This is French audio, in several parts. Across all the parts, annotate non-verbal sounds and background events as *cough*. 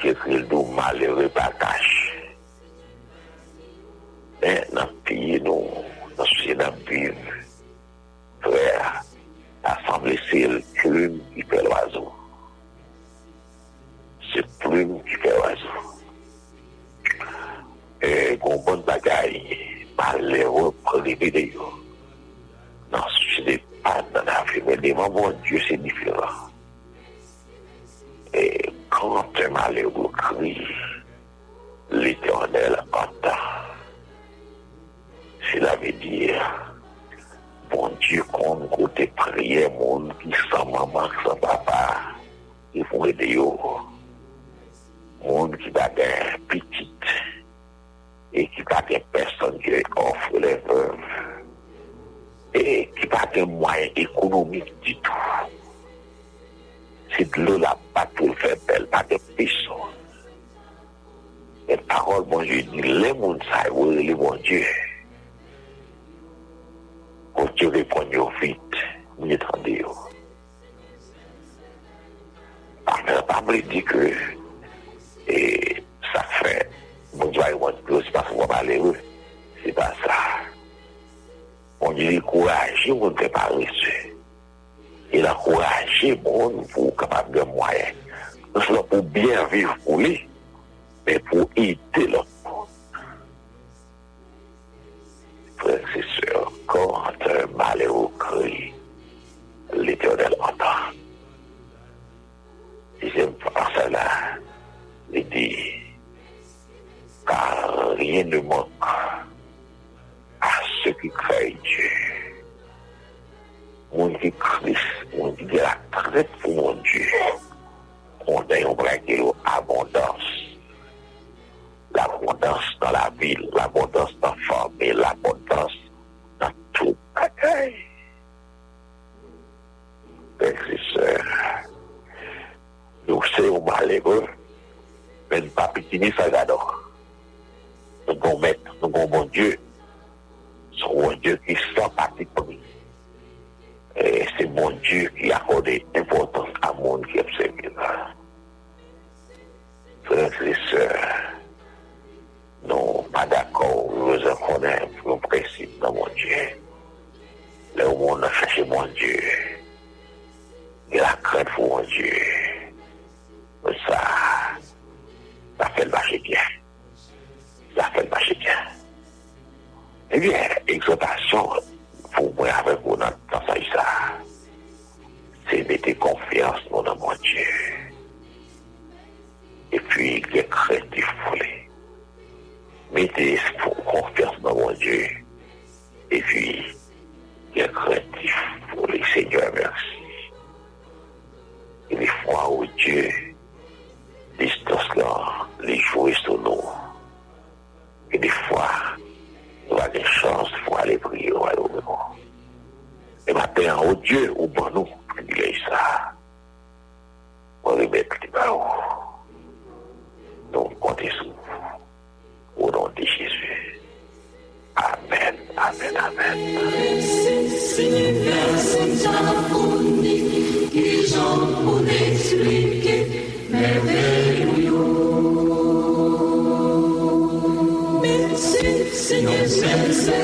ke fil do malere bakache. Eh, Men nan piye nou, nan souye nan piye, frè, asamble se l plume ki fe l wazo. Se plume ki fe wazo. E kon bon bagay, malere prelibe de yo. Nan souye de pan nan afime, deman bon diyo se diferan. Et quand un malheureux crie, l'éternel entend. Cela veut dire, bon Dieu, qu'on côté prière, monde qui sans maman, sans papa, ils vont aider yo. Monde qui va gagner petite et qui va gagner personne qui offre les veuves et qui va gagner moyen économique du tout. Se dlo la patou fè bel pa de pison. E parol bon je di, le moun sa yo li bon je. Bon je repon yo vit, ni tande yo. Parmen pa mwen di ke, e sa fè, moun jwa yo moun yo, se pa fwa pale yo, se pa sa. Bon je li kouraj, yo moun te pare se. Il a encouragé le monde pour capable de moyens. Non seulement pour bien vivre pour lui, mais pour aider l'autre. Frères et sœurs, quand un malheureux crie, l'éternel entend. Deuxième parcelle là, il dit, car rien ne manque à ceux qui craignent Dieu. Moun ki kris, moun ki de la tret pou moun di, konde yon brake yo abondans. L'abondans nan la vil, l'abondans nan fami, l'abondans nan tou akay. Pek si se, nou se ou maleve, men papitini sa gado. Nou kon met, nou kon moun die, sou moun die ki sa pati pou mi. se bon Diyo ki akode importans a moun ki apsebe la. Frans li se, nou pa d'akor, nou zan konen pou nou presib nan bon Diyo. Le ou moun nan chache bon Diyo. Gè la kred pou bon Diyo. Mè sa, la fèl bache kè. La fèl bache kè. Ebyen, eksotasyon, pour moi avec vous dans ça. C'est mettre confiance dans mon Dieu. Et puis, les créatifs foulés. Mettez confiance dans mon Dieu. Et puis, les créatifs foulés. Seigneur, merci. Et les fois où Dieu, distance là, les jouer sur nous. Et des fois, nous avons des chances pour aller prier au royaume. Et maintenant, au Dieu, au bon nous, privilège ça. On remettre les barreaux. Donc, comptez sur vous. Au nom de Jésus. Amen, amen, amen.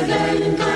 Matin,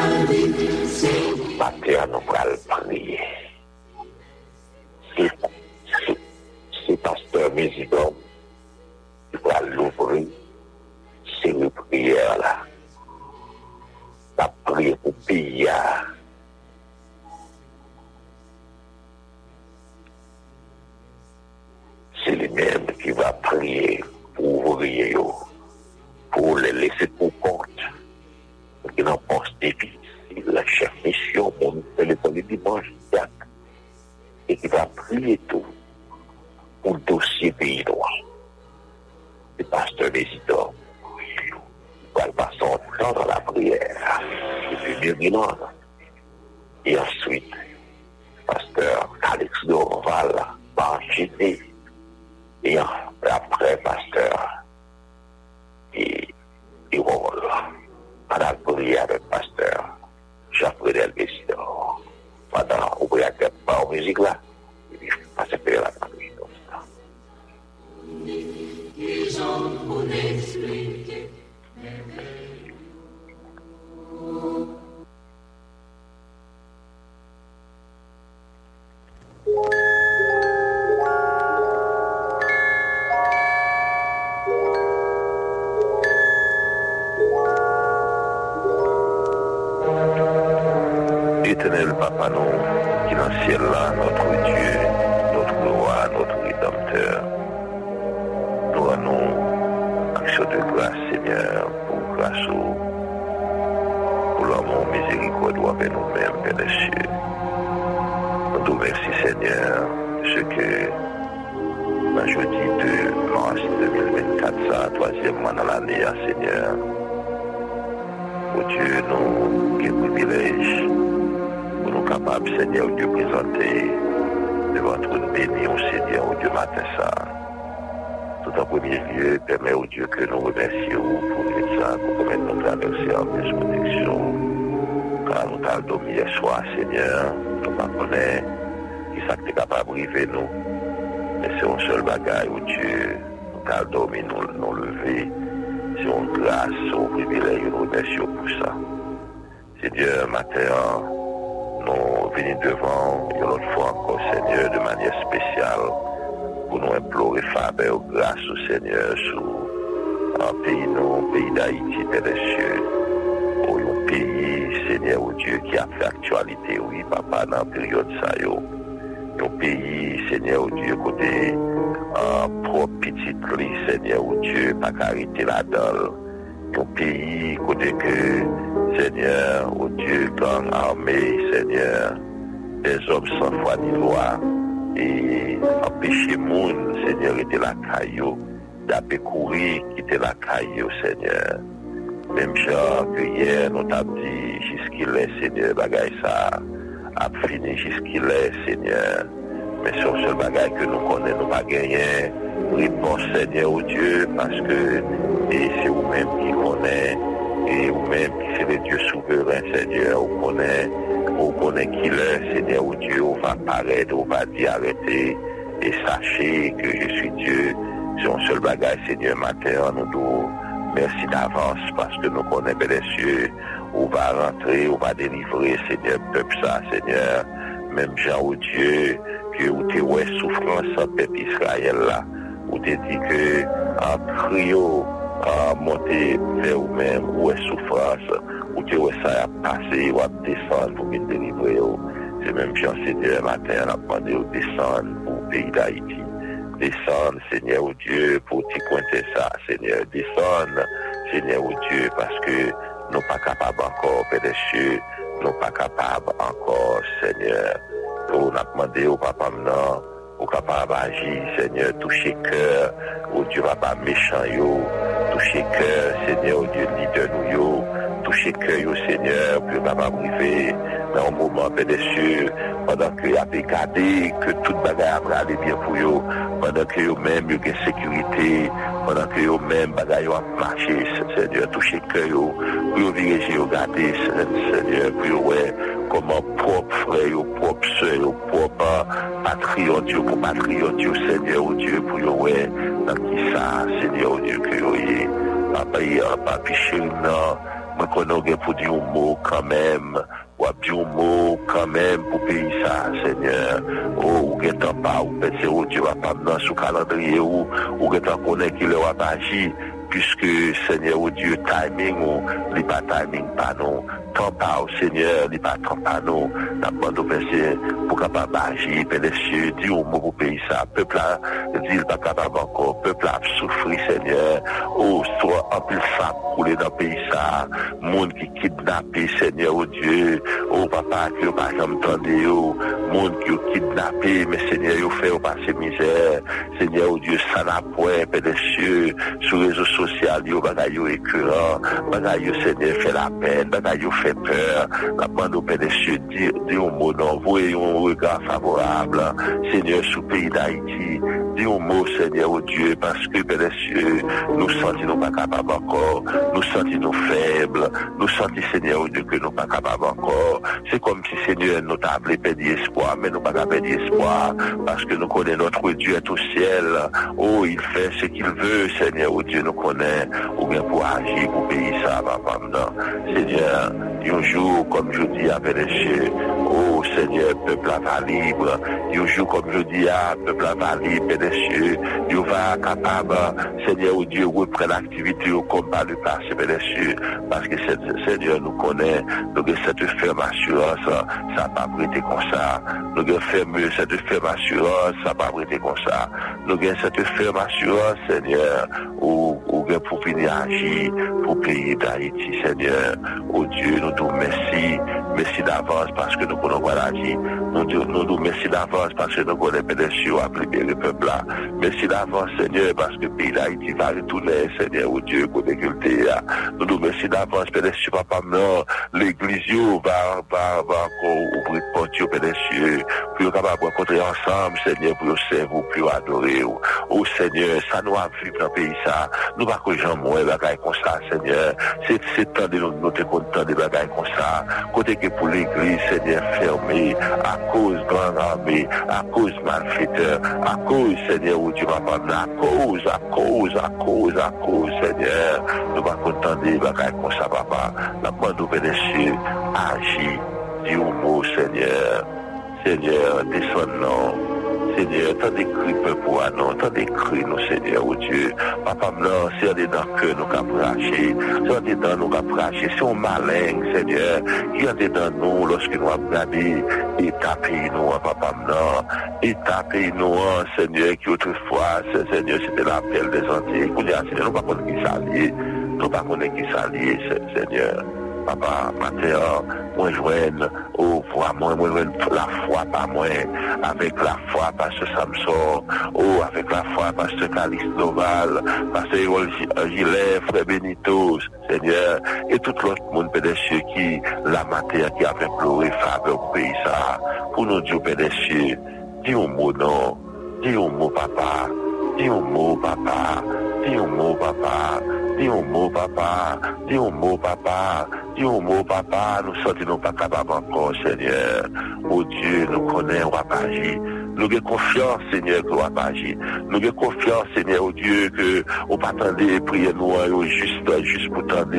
Papa, nous, qui dans le ciel là, notre Dieu, notre roi, notre rédempteur, nous rendons action de grâce, Seigneur, pour grâce au, pour l'amour miséricorde avec nous-mêmes, Père. Nous te remercions, Seigneur, ce que la jeudi de mars 2024, ça, troisième mois dans l'année, Seigneur. Oh Dieu, nous, quel privilège capables, Seigneur, de présenter devant votre béni, au Seigneur, au Dieu matin ça. Tout en premier lieu, permet au Dieu que nous remercions pour ça, pour permettre nous traverser en plus protection. Car nous t'avons dormi hier soir, Seigneur, nous connaissons qui ça est capable de briver nous. Mais c'est un seul bagage où Dieu nous t'avons dormi, nous, nous lever. C'est une grâce, un privilège, nous remercions pour ça. Seigneur, matin, nous venons devant, une autre fois encore, Seigneur, de manière spéciale, pour nous implorer faveur, grâce au Seigneur, sur un pays, nous, pays d'Haïti, Père des cieux, pour un pays, Seigneur, au Dieu, qui a fait actualité, oui, papa, dans la période ça, yo. Un pays, Seigneur, au Dieu, côté, un propre petit lit, Seigneur, au Dieu, pas qu'arrêter là-dedans. Un pays, côté que, Seigneur, au Dieu, gang armé, Seigneur, des hommes sans foi ni loi, et empêcher moun, Seigneur, était la caillou, d'aller courir, quitter la caillou, Seigneur. Même genre que hier, nous t'avons dit, jusqu'il est, Seigneur, bagaille ça, a fini jusqu'il est, Seigneur. Mais le seul bagage que nous connaissons, nous pas gagné. Réponse, Seigneur, au Dieu, parce que et c'est vous-même qui connaissez, et vous-même qui c'est le Dieu souverain, Seigneur, vous connaissez, vous connaissez qui est, Seigneur, au Dieu, on va paraître, on va dire arrêtez, et sachez que je suis Dieu. C'est un seul bagage, Seigneur, matin, nous nous merci d'avance, parce que nous connaissons, bien cieux, on va rentrer, on va délivrer, Seigneur, peuple ça, Seigneur, même Jean, au Dieu, que vous avez ouais souffrance peuple Israël là, vous avez dit que en trio, à monter vers vous-même, ou est souffrance, ou que ouais ça a passé, ou à descendre pour bien délivrer. C'est même Jean Seigneur matin, on a demandé de descendre le pays d'Haïti. Descendre, Seigneur au Dieu, pour t'y pointer ça, Seigneur. Descendre, Seigneur au Dieu, parce que nous pas capables encore, Père des cieux, nous pas capables encore, Seigneur. On a demandé au papa maintenant, au capable d'agir, Seigneur, toucher cœur, au Dieu papa méchant yo, toucher cœur, Seigneur, au Dieu leader nous yo, toucher cœur Seigneur, pour capable arriver dans un moment, Père des cieux, pendant que a gardé que toute bagarre a aller bien pour yo, pendant que yo même gain sécurité, pendant que yo même bagaille a marché, Seigneur, toucher cœur pour diriger yo garder, Seigneur, pour yo koman prop frè yo, prop sè yo, prop patriyot yo, pou patriyot yo, sèdè yo diyo pou yo wè, nan ki sa sèdè yo diyo ki yo ye, apay apapi chèm nan, mwen konon gen pou diyo mò kanmèm, wap diyo mò kanmèm pou peyi sa, sèdè, oh, ou gen tan pa, ou pète yo diyo apam nan sou kalandriye ou, ou gen tan konen ki le wap aji, puisque Seigneur, au Dieu, timing, ou, n'est pas timing, pas non, temps pas, Seigneur, n'est pas temps pas non, n'a pas de verset pour capable agir, Père des cieux, dis au mot pour payer ça, peuple là, dit pas capable encore, peuple a souffri, Seigneur, oh, soit en plus ça, couler dans le pays ça, monde qui kidnappé, Seigneur, oh Dieu, oh papa, qui n'a pas entendu, oh, monde qui kidnappé, mais Seigneur, yo fait passer misère. Seigneur, oh Dieu, ça n'a point, Père des cieux, sur les réseaux sociaux, yo, bagay yo écœurant, bagay yo, la peine, bagay yo fait peur. La demande au Père des cieux, dis, dis un mot non, voyez un regard favorable, Seigneur, sous le pays d'Haïti. Dis un mot, Seigneur, oh Dieu, parce que, Père des cieux, nous sentons pas capables encore, nous sentons faibles, nous sentons, Seigneur, oh Dieu, que nous pas capables encore. C'est comme si, Seigneur, nous t'a appelé perdre espoir, mais nous pas perdre espoir, parce que nous connaissons notre Dieu est au ciel. Oh, il qu'il veut, Seigneur, oh Dieu nous connaît, ou bien pour agir, pour payer ça, papa, non. Seigneur, un jour, comme je dis, les cieux, oh Seigneur, peuple va libre, un jour, comme je dis, ah, peuple va libre, Dieu va capable, Seigneur, oh Dieu, reprendre l'activité au combat du passé, cieux, parce que Seigneur nous connaît, donc cette ferme assurance, ça n'a pas comme ça. Nous avons ferme cette ferme assurance, ça n'a pas comme ça. Nous avons cette ferme assurance, Seigneur, pour venir agir pour le pays d'Haïti, Seigneur. Oh Dieu, nous disons merci, merci d'avance parce que nous connaissons agir. Nous disons merci d'avance parce que nous connaissons bien à libérer le peuple là. Merci d'avance, Seigneur, parce que le pays d'Haïti va retourner, Seigneur, oh Dieu, qu'on Nous disons merci d'avance, Père papa, l'église va, encore ouvrir Père des cieux, pour capable rencontrer ensemble, Seigneur, pour servir, pour adorer. Oh Seigneur, ça nous a vu dans le pays ça. Nous pas que bagaille comme ça, Seigneur. C'est c'est temps de nous content de bagaille comme ça. Côté que pour l'église, Seigneur, fermé à cause grande armée, à cause malfaiteur, à cause, Seigneur, où tu vas pas à cause, à cause, à cause, à cause, Seigneur. Nous pas content de bagaille comme ça, papa. La au des cieux, agis, dis au mot, Seigneur. Seigneur, descends Seigneur, t'as décrit peuple pour nous, t'as décrit nous, Seigneur, oh Dieu. Papa, non, c'est un dedans que nous avons praché, c'est un dedans nous avons praché, c'est un malin, Seigneur, qui est dedans nous lorsque nous avons regardé et tapé nous, papa, non, et tapé nous, Seigneur, qui autrefois, Seigneur, c'était l'appel des Antilles. Seigneur, nous ne pas qui s'allier, nous ne pas qui s'allier, Seigneur. Papa, matin, moi joigne oh, foi, moi, moi la foi pas moi, avec la foi parce que Samson, oh, avec la foi parce que Calice Noval, parce que Gilet, Frère Benito, Seigneur, et tout l'autre monde, Père qui, la matière qui avait pleuré faveur au pays ça, pour nous dire, Père dis un mot non, dis un mot papa, dis un mot papa, dis un mot papa, dis un mot papa, dis un mot papa, dis un mot papa, nous sortons pas capables encore, Seigneur. Oh Dieu, nous connaissons, on va pas agir. Nous avons confiance, Seigneur, que va pas agir. Nous avons confiance, Seigneur, au Dieu, que on pas attendre prier nous juste, juste pour tendre.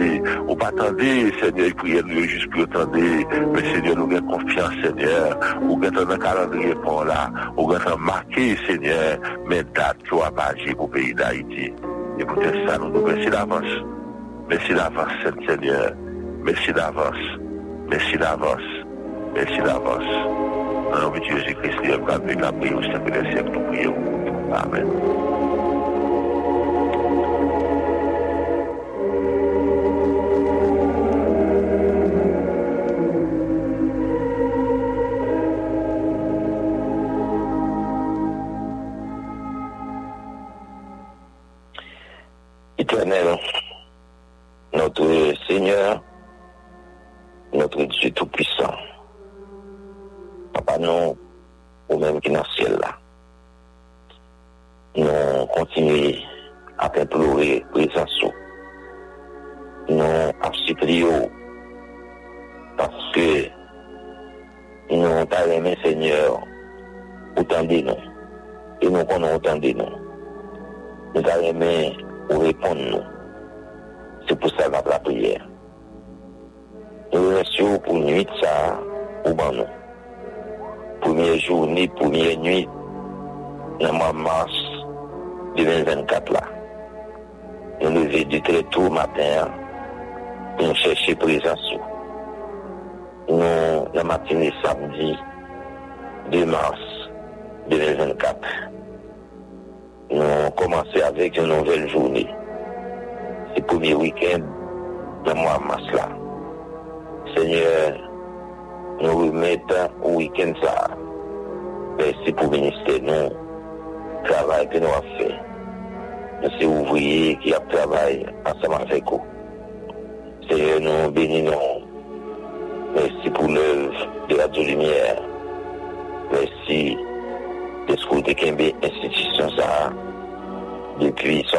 On pas attendre, Seigneur, prier nous juste pour tendre. Mais Seigneur, nous avons confiance, Seigneur. Nous avons un calendrier pour là. Nous avons marqué, Seigneur, mes dates qui va pas agir pour le pays d'Haïti. Écoutez ça, nous nous merci d'avance. Merci d'avance, Seigneur. Merci d'avance. Merci d'avance. Merci d'avance. Dans le nom de Jésus-Christ, nous avons la prière au siècle des siècles, nous prions.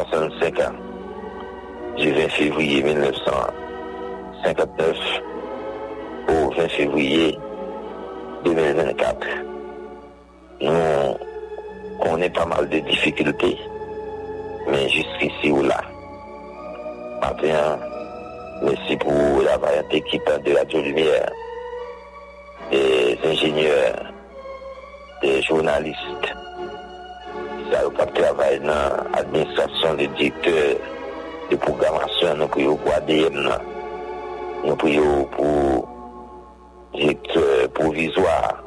65 ans. Du 20 février 1959 au 20 février 2024. Nous connaissons pas mal de difficultés, mais jusqu'ici ou là? Maintenant, merci pour la variante équipe de Radio Lumière, des ingénieurs, des journalistes, ça a travaillé dans l'administration des directeurs de programmation, nous prions pour ADM, nous prions pour directeur provisoire.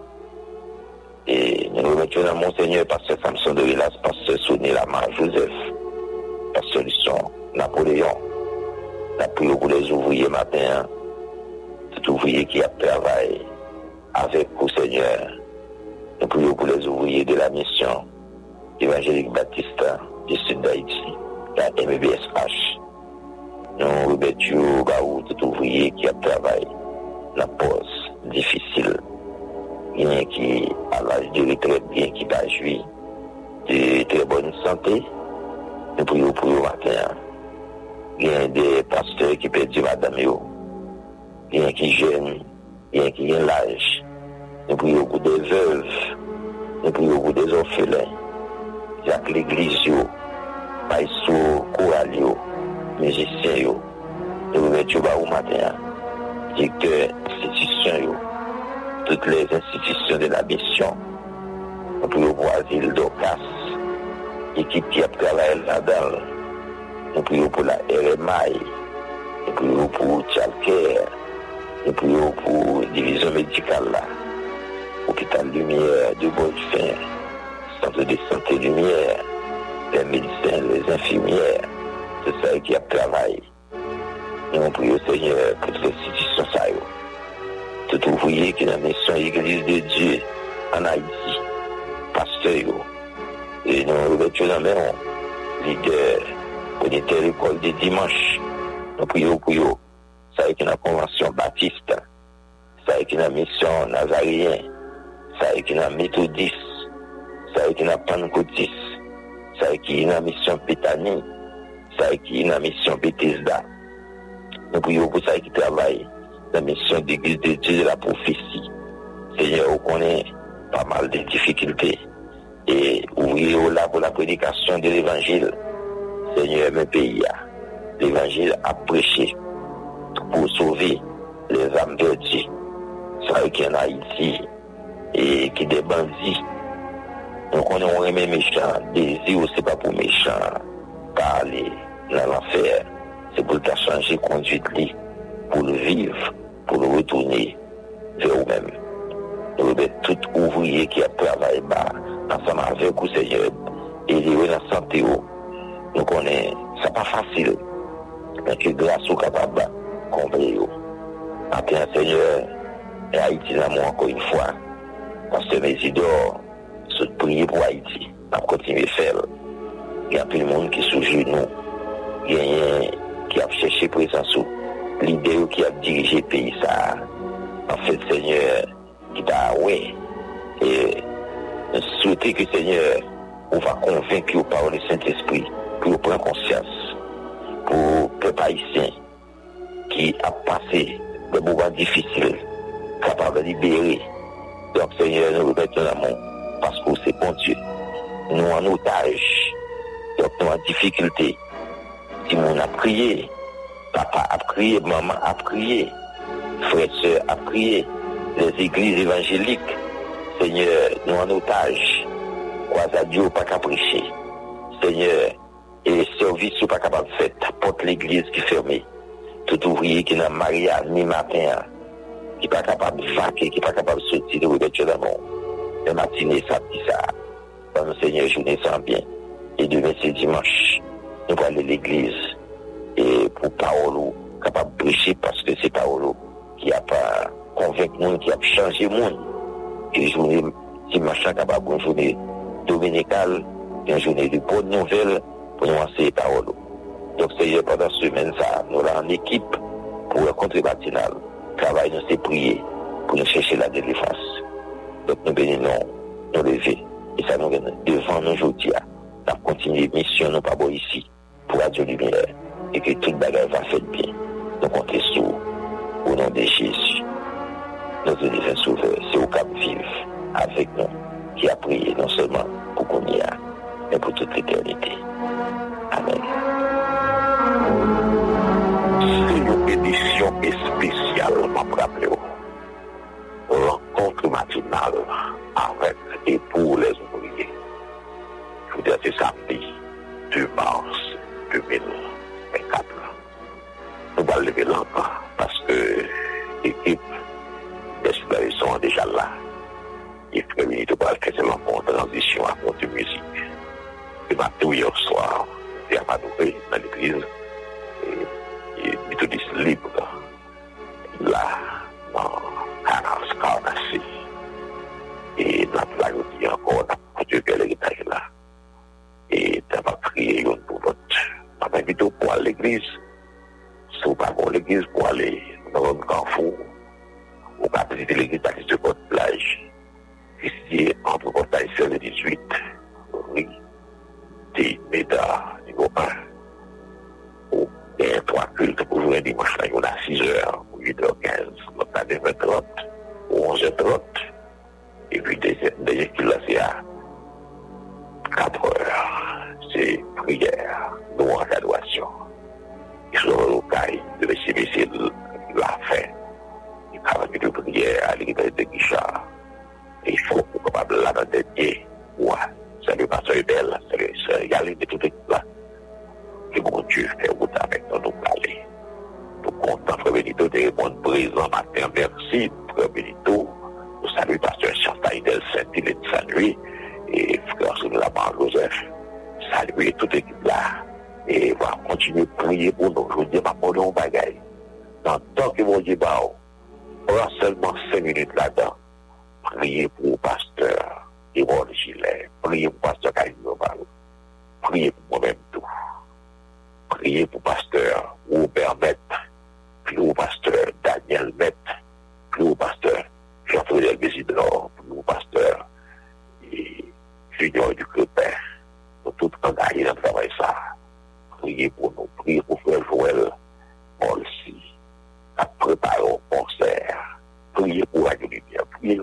Et nous remettons à Monseigneur, pasteur Samson de Villas, pasteur Sonny Lamar Joseph, pasteur Lucien Napoléon. La prière pour les ouvriers matin, cet ouvrier qui a travaillé avec vous, Seigneur. Nous prions pour les ouvriers de la mission évangélique Baptiste du sud d'Haïti, la MBSH. Nous remettons à tout ouvrier qui a travaillé la pause difficile. Bien qui, à l'âge de retraite, bien qui a joui de très bonne santé, nous prions pour le matin. A des pasteurs qui perdent madame yo. Il y a qui jeune, a qui ont l'âge. Nous prions pour des veuves, nous prions pour des orphelins. Jacques l'église yo, païsou, choral yo, musiciens yo. Nous remettons au matin institution, toutes les institutions de la mission. Pour Asile d'Ocas, équipe qui là-dedans. Nous prions pour la RMI, nous prions pour Tchalker, nous prions pour la division médicale là, hôpital Lumière de Bonnefin, de santé Lumière, les médecins, les infirmières, c'est ça qui a travaillé. Nous prions Seigneur pour toutes les institutions ça. Tout ouvrier qui est dans la mission Église de Dieu en Haïti, pasteur, et nous remettons la main, leader, auditeur l'école de dimanche. Nous prions pour eux. Ça est la convention baptiste, ça est la mission nazarien, ça est la méthodiste, ça est la pentecôtiste, ça est la mission pétanie, ça est la mission Bethesda. Nous prions pour ça qui travaille la mission d'église de Dieu de la prophétie. Seigneur, on connaît pas mal de difficultés. Et ouvrir là pour la prédication de l'évangile. Seigneur, mes pays, l'évangile a prêché pour sauver les âmes perdues. Ça qui en Haïti et qui des bandits. Donc on est même méchant. Désir, c'est pas pour méchant. Parler dans l'enfer c'est pour le changer conduite pour le vivre, pour le retourner vers vous-même. Nous remettons tout ouvrier qui a travaillé bas, ensemble avec vous, Seigneur, et la santé. Nous connaissons, c'est pas facile, mais que grâce au capable de combler. Après, Seigneur, et Haïti l'amour encore une fois, parce que mes idoles, se prier pour Haïti, à continuer à faire. Il y a plus de monde qui sous nous. Il a qui a cherché présence l'idée qui a dirigé le pays ça en fait Seigneur qui t'a ouais. Et souhaiter que Seigneur on va convaincre par le Saint-Esprit pour prendre conscience. Pour le peuple haïtien qui a passé des moments difficiles capable de libérer. Donc Seigneur nous remettons l'amour parce que c'est bon Dieu nous en otage donc nous en difficulté si on a prié, papa a prié, maman a prié, frère, soeur a prié, les églises évangéliques, Seigneur, nous en otage, quoi à Dieu pas qu'à prêcher. Seigneur, et les services sont pas capables de faire, porte l'église qui fermée. Tout ouvrier qui n'a marié ni matin, qui n'est pas capable de vaquer, qui n'est pas capable de sortir de revêtir d'amour. Le matinée, dit ça. Bon, Seigneur, je ne sens bien. Et demain, c'est dimanche nous allons à l'église et pour Paolo capable de prêcher parce que c'est Paolo qui a pas convaincu le monde, qui a changé le monde. Et voulais dimanche capable une journée dominicale, une journée de bonnes nouvelles pour nous enseigner parole. Donc c'est pendant cette semaine ça, nous avons en équipe pour rencontrer matinale. Travail nous c'est prier pour nous chercher la délivrance. Donc nous bénissons, nous lever. Et ça nous devant nous aujourd'hui. Nous continuer mission, nous pas ici pour Radio Lumière et que toute bagarre va faire bien. Nous comptons sur au nom de Jésus. Notre divin sauveur, c'est au cap vivre avec nous qui a prié non seulement pour qu'on y a, mais pour toute l'éternité. Amen. C'est une édition spéciale, m'a. Rencontre matinale avec et pour les ouvriers. Je vous dis, c'est samedi 2 mars 2024. Nous allons lever l'enfant parce que l'équipe des sont déjà là. Il faut minutes pour faire seulement en transition à de musique. Le matin hier soir, c'est à Manoué, dans l'église, et, et méthodiste libre, là, encore, dans le que l'héritage là. Et d'avoir prié une pour l'autre. On m'invite pour aller à l'église. Si vous pas pour l'église, pour aller dans un carrefour, ou pas visiter l'église parce que c'est votre plage. Ici, entre portail 16 et 18, oui, c'est méta niveau 1. Ou bien trois cultes pour jouer dimanche, là, on a 6 heures, ou 8 h 15, l'autre a 9 h 30, ou 11 h 30. Et puis, deuxième culte, là, c'est à 4 heures. C'est prière, louange, adoration. Et sur le caille de la fin avec de prière à l'église de Guichard. Il faut qu'on capable des pieds. Ouais, c'est le pasteur de toute équipe là. Que mon Dieu fait route avec nous, nous parler. Nous comptons, Frère Benito, de répondre présent matin. Merci, Frère Benito. Nous saluons pasteur Chantal Saint-Ile de et Frère Soula Joseph. Saluer toute l'équipe là. Et va continuer à prier pour nous. Je vous dis, ma bonne bagaille. Dans temps que mon Dieu va, aura seulement cinq minutes là-dedans. Priez pour le pasteur Yvonne Gilet. Priez pour le pasteur Karim. Priez pour moi-même tout. Priez pour le pasteur Robert. Priez pour le pasteur Daniel. Priez pour le pasteur Jean-Frédéric Bézidor. Pour le pasteur étudiants du Crépin, nous tous engagés dans le travail ça. Priez pour nous, priez pour Frère Joël, Paul si, à préparer un concert, priez pour Radio Lumière, priez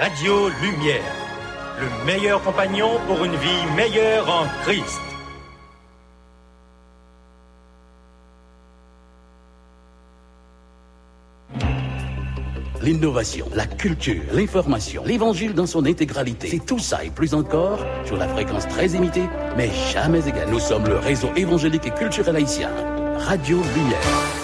Radio Lumière, le meilleur compagnon pour une vie meilleure en Christ. L'innovation, la culture, l'information, l'évangile dans son intégralité, c'est tout ça et plus encore sur la fréquence très imitée, mais jamais égale. Nous sommes le réseau évangélique et culturel haïtien. Radio Lumière.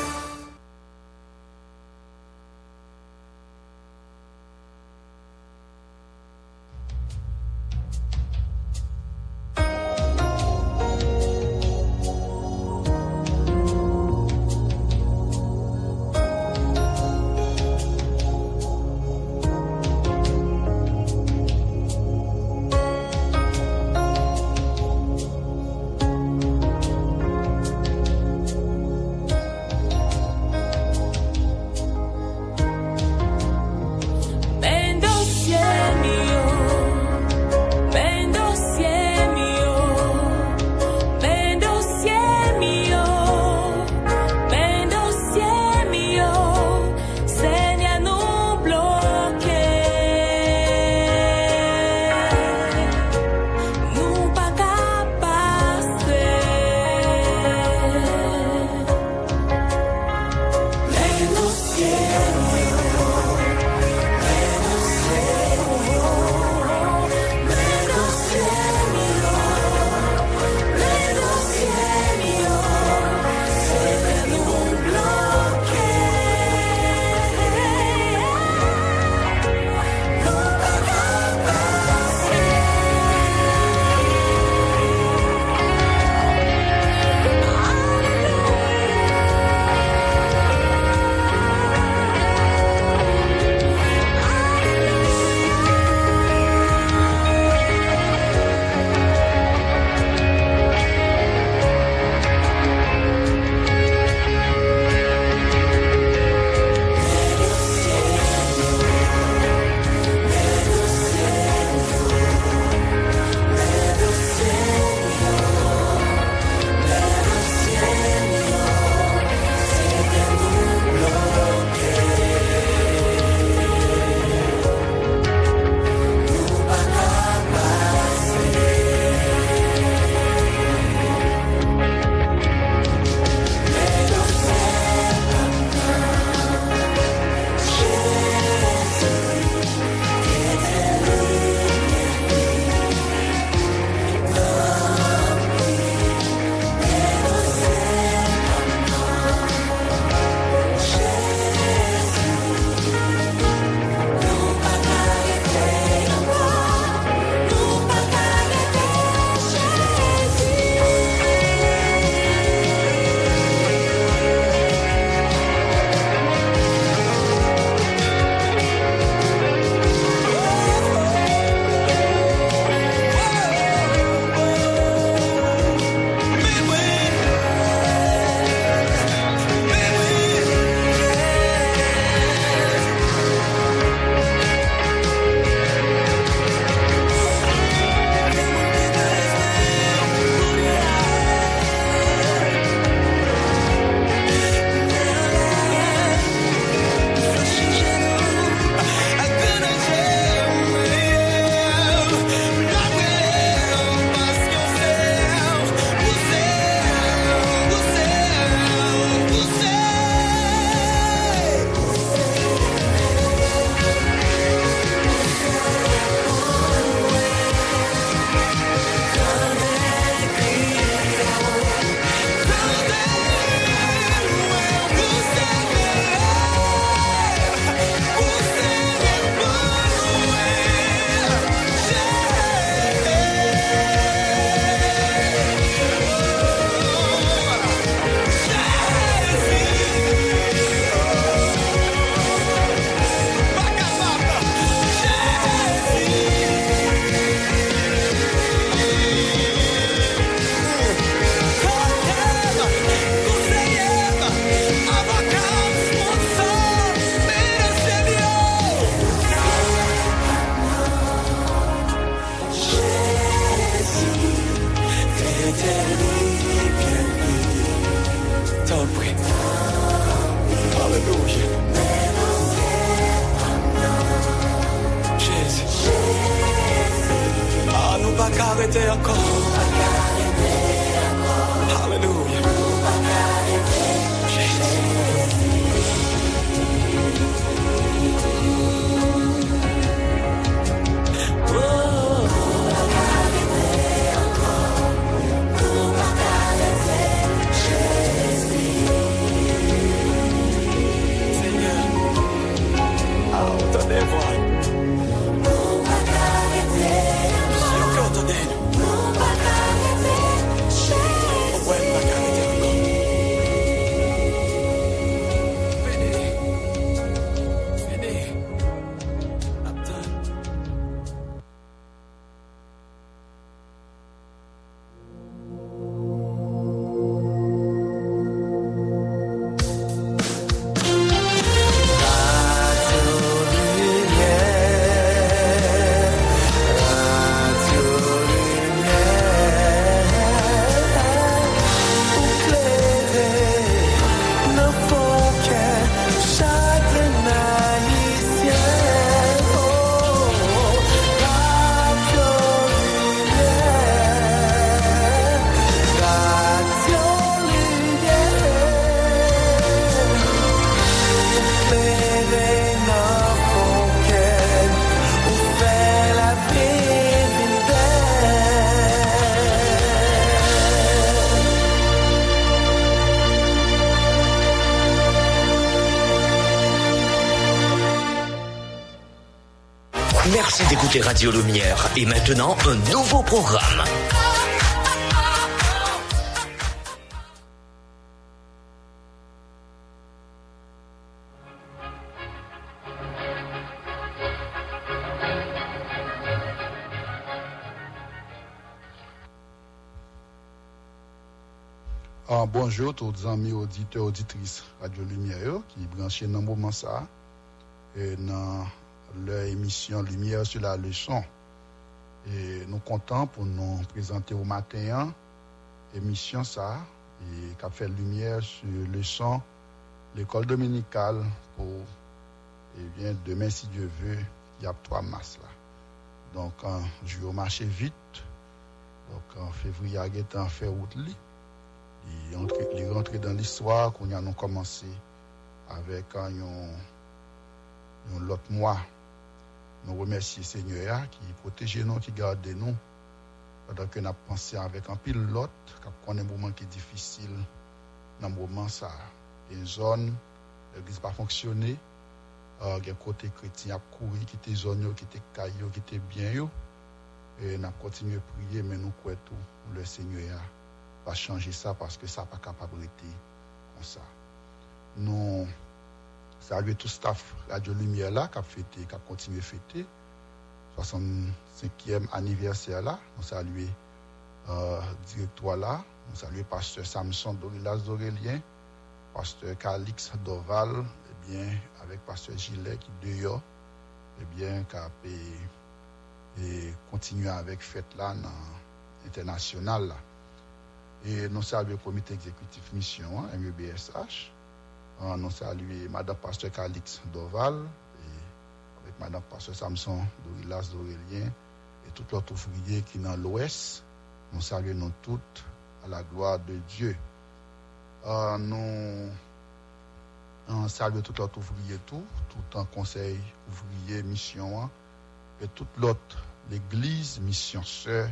Radio Lumière. Et maintenant, un nouveau programme. Ah, bonjour tous les amis auditeurs auditrices Radio Lumière qui branchés dans le moment ça et dans leur émission Lumière sur la leçon. Et nous comptons pour nous présenter au matin émission ça et qui a fait lumière sur leçon l'école dominicale pour et bien demain si Dieu veut il y a trois mars là. Donc je vais marcher vite. Donc en février il a fait route. Il rentre, il rentre dans l'histoire qu'on a commencé avec un, l'autre mois. Nous remercions Seigneur qui protège nous, qui garde nous. Pendant que nous pensé avec un pilote, qui a un moment qui est difficile, dans le moment ça, une zone, l'église pas fonctionné, euh, il y a côté chrétien qui a couru, qui était zone, qui était caillou, qui était bien. Et nous continué à prier, mais nous croyons tout, le Seigneur va changer ça parce que ça n'a pas capable d'être comme ça. Nous saluons tout staff Radio Lumière là qui a fêté, qui a continué à fêter. 65e anniversaire là. Nous saluons euh, directoire là. Nous saluons pasteur Samson Dorilas Dorélien, pasteur Calix Doval, et bien, avec pasteur Gilet qui dehors, et bien, qui a et, continué avec fête là dans international là. Et nous saluons le comité exécutif mission, hein, MEBSH. Euh, nous saluons Madame Pasteur Calix Doval, et avec Madame Pasteur Samson Dorilas Dorélien, et tout l'autre ouvrier qui est dans l'Ouest. Nous saluons nous toutes à la gloire de Dieu. Euh, nous, nous saluons tout l'autre ouvrier, tout, tout un conseil ouvrier, mission, et toute l'autre, l'église, mission sœur,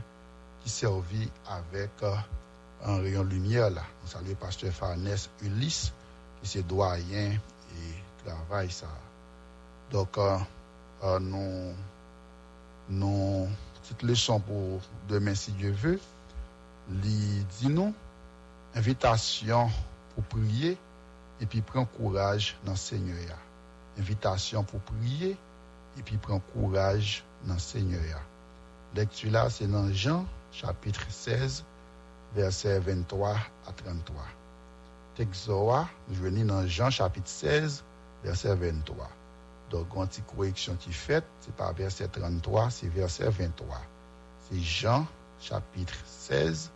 qui servit avec euh, un rayon lumière là. Nous saluons pasteur Farnès Ulysse, qui c'est doyen et travaille ça. Donc, euh, euh, nous, petite leçon pour demain si Dieu veut, lui dit nous, invitation pour prier et puis prendre courage dans le Seigneur. Invitation pour prier et puis prendre courage dans le Seigneur. Lecture là, c'est dans Jean chapitre 16, verset 23 à 33. Texoa, je venais dans Jean chapitre 16, verset 23. Donc, une petite correction qui fait, c'est pas verset 33, c'est verset 23. C'est Jean chapitre 16,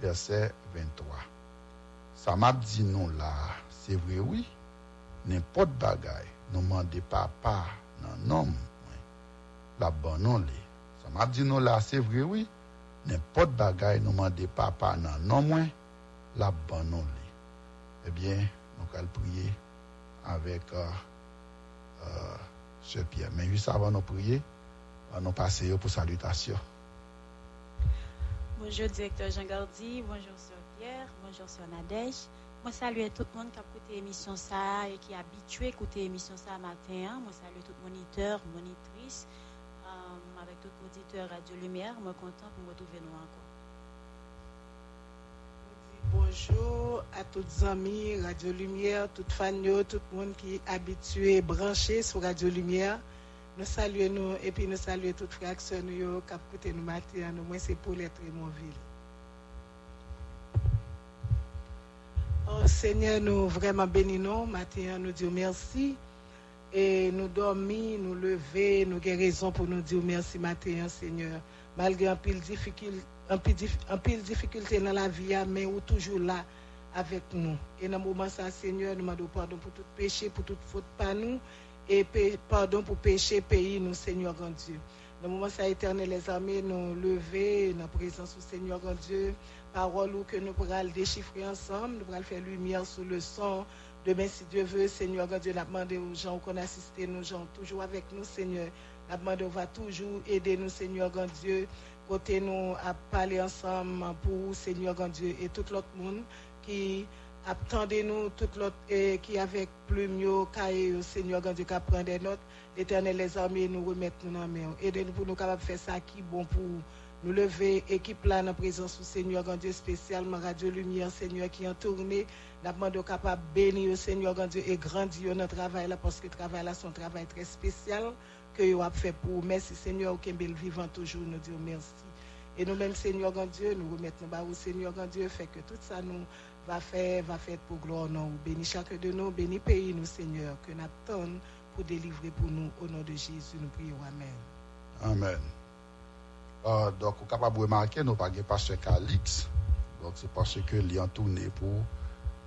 verset 23. Ça m'a dit non là, c'est vrai oui, n'importe bagaille, nous demandez papa, non, non, la bonne non Ça m'a dit non là, c'est vrai oui, n'importe bagaille. Nous demande papa non moins la bonne non eh bien nous allons prier avec euh, euh, ce Pierre. Mais juste avant de prier nous passer pour salutation. Bonjour directeur Jean Gardi bonjour sœur Pierre. Bonjour sœur Nadège. Moi salue tout le monde qui a écouté l'émission ça et qui est habitué à écouter l'émission ça matin moi salue tout moniteur monitrice euh, avec tout auditeur Radio Lumière. Suis content pour me retrouver nous encore. Bonjour à tous les amis Radio Lumière, toutes fans, tout le monde qui est habitué, branché sur Radio Lumière. Nous saluons nous et puis nous saluons toutes les frères qui ont écouté nous matin. Moi, c'est pour Montville. Oh, Seigneur, nous vraiment bénissons. Matin, nous disons merci. Et nous dormir, nous lever, nous raison pour nous dire merci matin, Seigneur. Malgré un pile difficulté, un pile difficulté dans la vie, mais vous toujours là avec nous. Et dans ce moment, ça, Seigneur, nous demandons pardon pour tout péché, pour toute faute pas nous, et pardon pour péché, pays, nous, Seigneur grand Dieu. Dans le moment, ça, éternel, les armées, nous lever dans la présence du Seigneur grand Dieu, parole que nous pourrons déchiffrer ensemble, nous pourrons faire lumière sur le son. Demain, si Dieu veut, Seigneur, God Dieu, l'a demandé aux gens qu'on assiste, nous gens, toujours avec nous, Seigneur. L'a demandé, on va toujours aider nous, Seigneur, God Dieu, côté nous à parler ensemble pour Seigneur, God Dieu, et tout l'autre monde qui Attendez-nous tout l'autre qui avec plume cahier yo, Seigneur grand Dieu qui prend des notes. L'éternel les armées nous remettre nous la main. Aidez-nous pour nous capables faire ça qui bon pour nous lever, équipe là en présence du Seigneur grand Dieu spécialement Radio Lumière, Seigneur qui en tournée. Nous demandons capable bénir Seigneur grand Dieu et grandir notre travail là parce que le travail là, un travail très spécial que vous avez fait pour vous. Merci Seigneur, est vivant toujours, nous disons merci. Et nous-mêmes, Seigneur grand Dieu, nous remettons bas au Seigneur grand Dieu, fait que tout ça nous va faire, va faire pour gloire non. Bénis chacun de nous, bénis pays nous, Seigneur, que nous attendons pour délivrer pour nous. Au nom de Jésus, nous prions. Amen. Amen. Euh, donc, vous capable de remarquer, nous pas pasteur Calix. Donc, c'est parce que est en tourné pour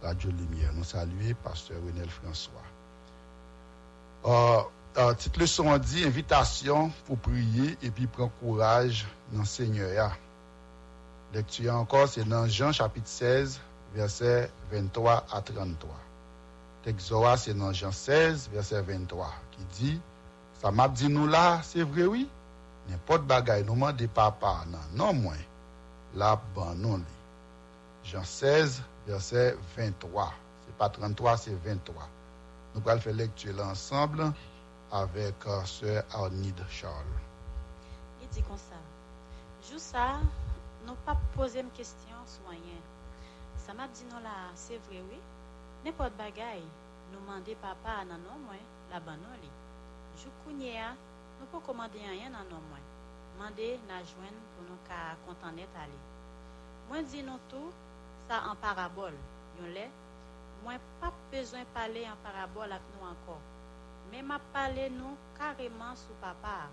Radio Lumière. Nous saluons pasteur Renel François. Euh, euh, petite leçon dit invitation pour prier et puis prendre courage dans le Seigneur. Lecture encore, c'est dans Jean chapitre 16, verset 23 à 33. Texte Zoa, c'est dans Jean 16, verset 23, qui dit, ça m'a dit nous là, c'est vrai, oui. N'importe bagaille, nous demandons papa, non, non moins. Là, ben non, li. Jean 16, verset 23. C'est pas 33, c'est 23. Nous allons faire lecture là ensemble avec euh, Sœur Arnide Charles. Il dit comme ça. Jou ça, nous pas poser une question. Ça m'a dit non là, c'est vrai oui. N'importe bagaille, nous demander papa non non moins, la ban non li. Jou kounye a, nous pas commander rien non non moins. Demander na pour nous ka content net aller. Moi dis non tout ça en parabole. Yon lait, moi pas besoin parler en parabole avec nous encore. Mais m'a parlé nous carrément sous papa.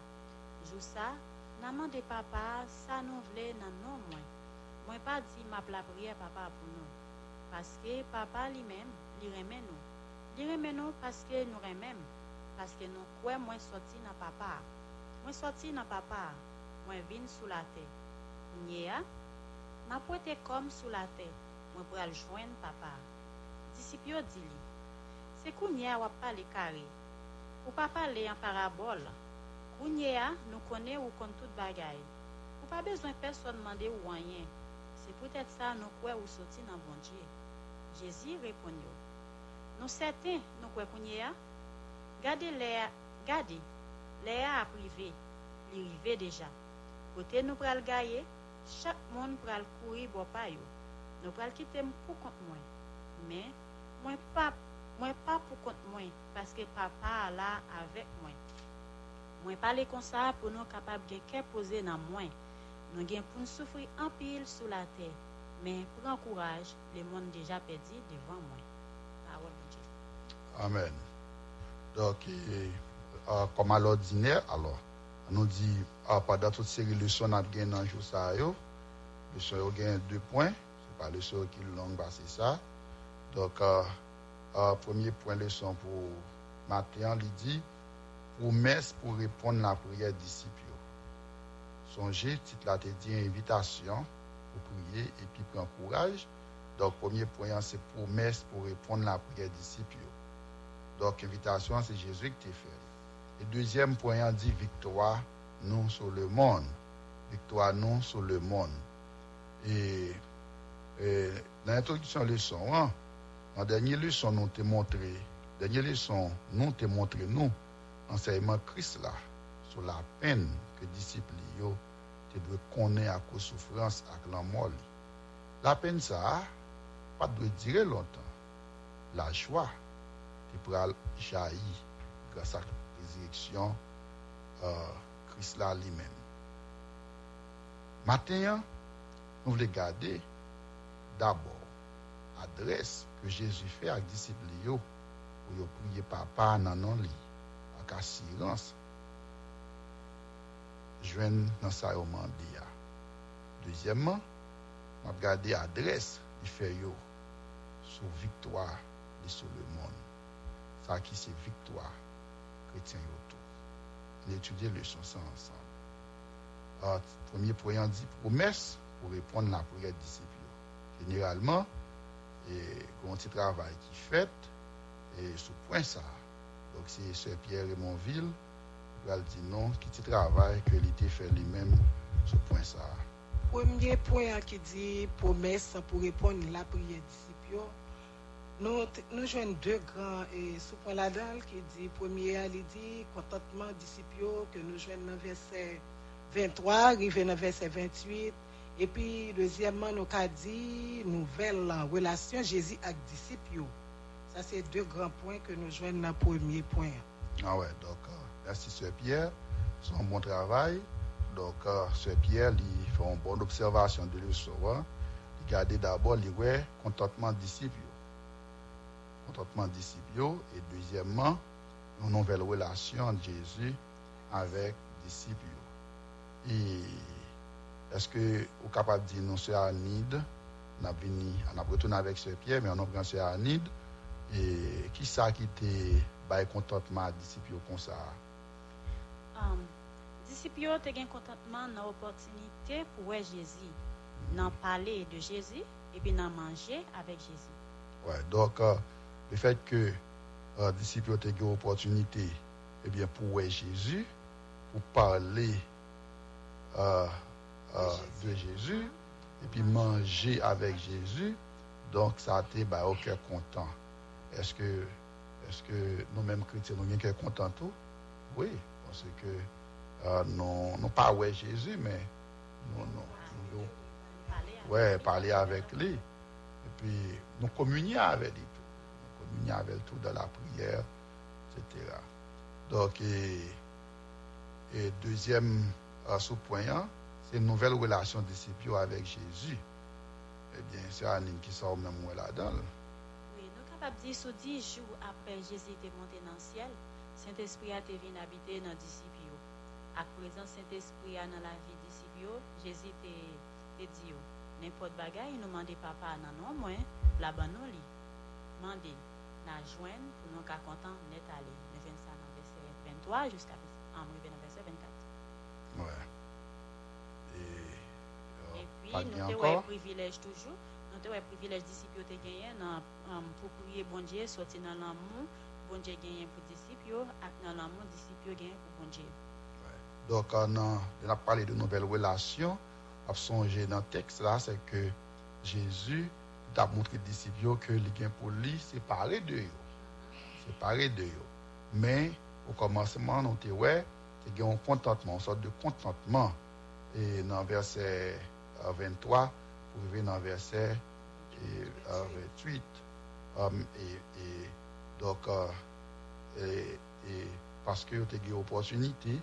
Jou ça, n'a demandé papa, ça nous voulait nan non moins. Moi pas dit m'a la papa pour nous. Parce que papa lui-même, il remet nous. Il remet nous parce que nous remet. Parce que nous quoi moi sorti papa. Moi sorti dans papa. Moi vin sous la terre. Nya, m'a comme sous la terre. Moi pour aller joindre papa. Disciple dit li. C'est kounya ou parler carré? Ou pas parler en parabole. Nous connaît ou compte toute bagaille. Ou pas besoin personne demander ou rien. C'est peut-être ça nous quoi ou sorti dans bon Dieu. Jésus répond yo. Nous certains nous quoi kounya. Gardez les gardez. Les a privé. Li rivé déjà. Côté nous pral gayer, chaque monde pral courir bo pa. Nous pral quitter pour compte moi. Mais moi pas pas pour compte moi parce que papa là avec moi. Moi parler comme ça pour nous capable de cœur posé dans moi. Nous gain pour nous souffrir en pile sous la terre. Mais prends courage, le monde déjà perdu devant moi. Parole de Dieu. Amen. Donc, et, euh, comme à l'ordinaire, alors, on nous dit, ah, pendant toute série de leçons, on a gagné dans le jour ça, yo. on gagne deux points. C'est pas leçon qui est longue, bah, c'est ça. Donc, euh, euh, premier point leçon pour matin, il dit, promesse pour répondre à la prière disciple. Songez, titre là, dit invitation pour prier et puis prendre courage. Donc, premier point, c'est promesse pour répondre à la prière disciple. Donc, invitation, c'est Jésus qui t'a fait. Et deuxième point, dit victoire, non sur le monde. Victoire, non sur le monde. Et, et dans l'introduction leçon, hein, dans la dernière leçon, nous t'ai montré, dernière leçon, nous t'ai montré, nous, enseignement Christ là, sur la peine que disciples te doit connaître à cause souffrance avec la mort. La peine ça, pas de durer longtemps. La joie, qui pourra jaillir grâce à la résurrection euh, Christ là lui-même. Maintenant, nous voulons garder d'abord adresse que Jésus fait à disciples yo, pour yo prier papa dans non li, avec assurance. Joindre dans sa yo mandi ya. Deuxièmement, va garder adresse il fait yo sur victoire et sur le monde. Ça qui c'est victoire chrétien yo tout. On étudie le ça ensemble. Ah, premier point dit promesse pour répondre à la prière disciple. yo. Généralement, E, kon ti travay ki fet, e, sou pwen sa. Dok se se Pierre Raymondville, val di non ki ti travay ke li te fe li men sou pwen sa. Premye pwen a ki di promes pou repon la priye disipyo, nou, nou jwen de gran e, sou pwen la dal ki di premye a li di kontantman disipyo ke nou jwen nan verse 23, rive nan verse 28, Et puis, deuxièmement, nous avons dit, nouvelle relation Jésus avec disciples. Ça, c'est deux grands points que nous jouons dans le premier point. Ah ouais, donc, euh, merci, Sœur Pierre. Un bon travail. Donc, euh, Sœur Pierre, il fait une bonne observation de l'histoire. Il garde d'abord, il ouais, contentement disciple. Contentement disciple. Et deuxièmement, une nouvelle relation entre Jésus avec disciples. Et est-ce que vous êtes capable de dire, non, Sœur Anide, on a venu, on a retourné avec Sœur Pierre, mais on a pris Sœur Anide. Et qui ça qui était bah, contentement à disciples comme ça? Um, te gen contentement dans l'opportunité pour voir Jésus, dans parler de Jésus et puis dans manger avec Jésus. Ouais, donc, euh, le fait que euh, disciples ont eu l'opportunité eh bien, pour voir Jésus, pour parler euh, euh, de Jésus, et puis manger avec Jésus, donc ça a été bah, au cœur content. Est-ce que, est que nous-mêmes chrétiens, nous sommes contents tout? Oui, parce que euh, nous nous pas ouais Jésus, mais nous, nous, nous, ouais, parler avec lui. Et puis, nous communier avec lui tout. Nous communier avec tout dans la prière, etc. Donc, et, et deuxième euh, sous-point, hein, c'est une nouvelle relation disciples avec Jésus. Eh bien, c'est Anine qui sort même moi là-dedans. là. Oui, nous sommes capables de dire, sur dix jours après Jésus était monté dans le ciel, Saint-Esprit a été venu habiter dans les disciples. À présent, Saint-Esprit a dans la vie des disciples, Jésus te dit, yo, n'importe bagaille, nous demandons papa, non, non, moi, la bonne nous li. Mandé, la joindre pour nous qu'à content, net aller. Nous venons ça dans verset 23 jusqu'à en dans verset 24. Ouais. Et, euh, Et puis, pas nous bien avons un encore. privilège toujours. Nous avons un privilège te gagné dans, um, pour prier bon Dieu, sortir dans l'amour. Bon Dieu gagné pour disciples, et dans l'amour, disciples gagné pour bon Dieu. Donc, on a, parlé de nouvelles relations. On a songé dans le texte là, c'est que Jésus a montré aux disciples que les gains pour lui, c'est parler de eux. De. Mais au commencement, on était ouais, c'est un contentement, une sorte de contentement. Et dans verset 23, pour arriver dans le verset et, euh, 28. Um, et, donc, euh, parce que tu as eu l'opportunité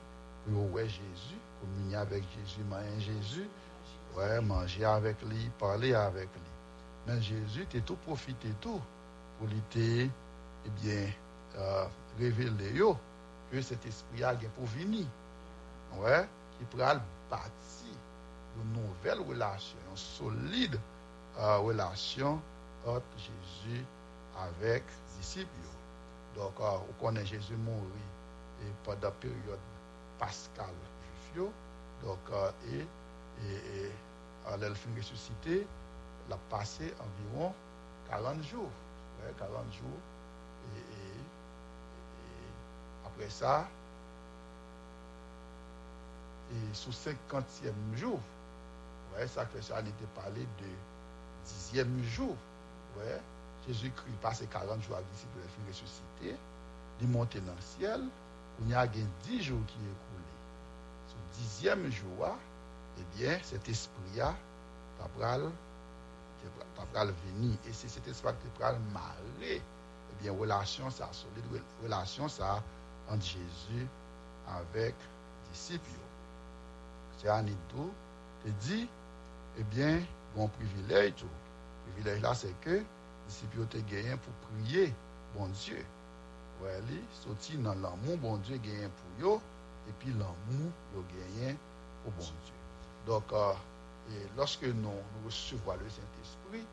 pour voir Jésus, communier avec Jésus, manger Jésus, ouais, manger avec lui, parler avec lui. Mais Jésus, tu tout profité tout pour lui eh bien, euh, révéler que cet esprit a pour venir. Ouais, qui pourra bâtir une nouvelle relation, une solide euh, relation entre Jésus avec les disciples. Donc, euh, on connaît Jésus mourir et pendant la période pascale juif. Donc, euh, et, et, et à ressuscité, il a passé environ 40 jours. Ouais, 40 jours. Et, et- et après ça, et sous 50e jour, fait ça, on était parlé de 10e jour. Ouais, Jésus-Christ passé 40 jours avec les disciples, il ressuscité, il est monté dans le ciel, il y a 10 jours qui est écoulé. Sous dixième jour, eh bien, cet esprit-là, t'as pral venir. Et c'est cet esprit qui pral marrer. Eh bien, relation ça, solide, relation ça entre Jésus avec les disciples. C'est un tout, te dit, ebyen, bon privilej tou. Privilej la se ke, disipyo te genyen pou priye bon Diyo. Wè li, soti nan l'amou bon Diyo genyen pou yo, epi l'amou yo genyen pou bon Diyo. Dok, uh, loske nou nou resevwa le Saint-Esprit,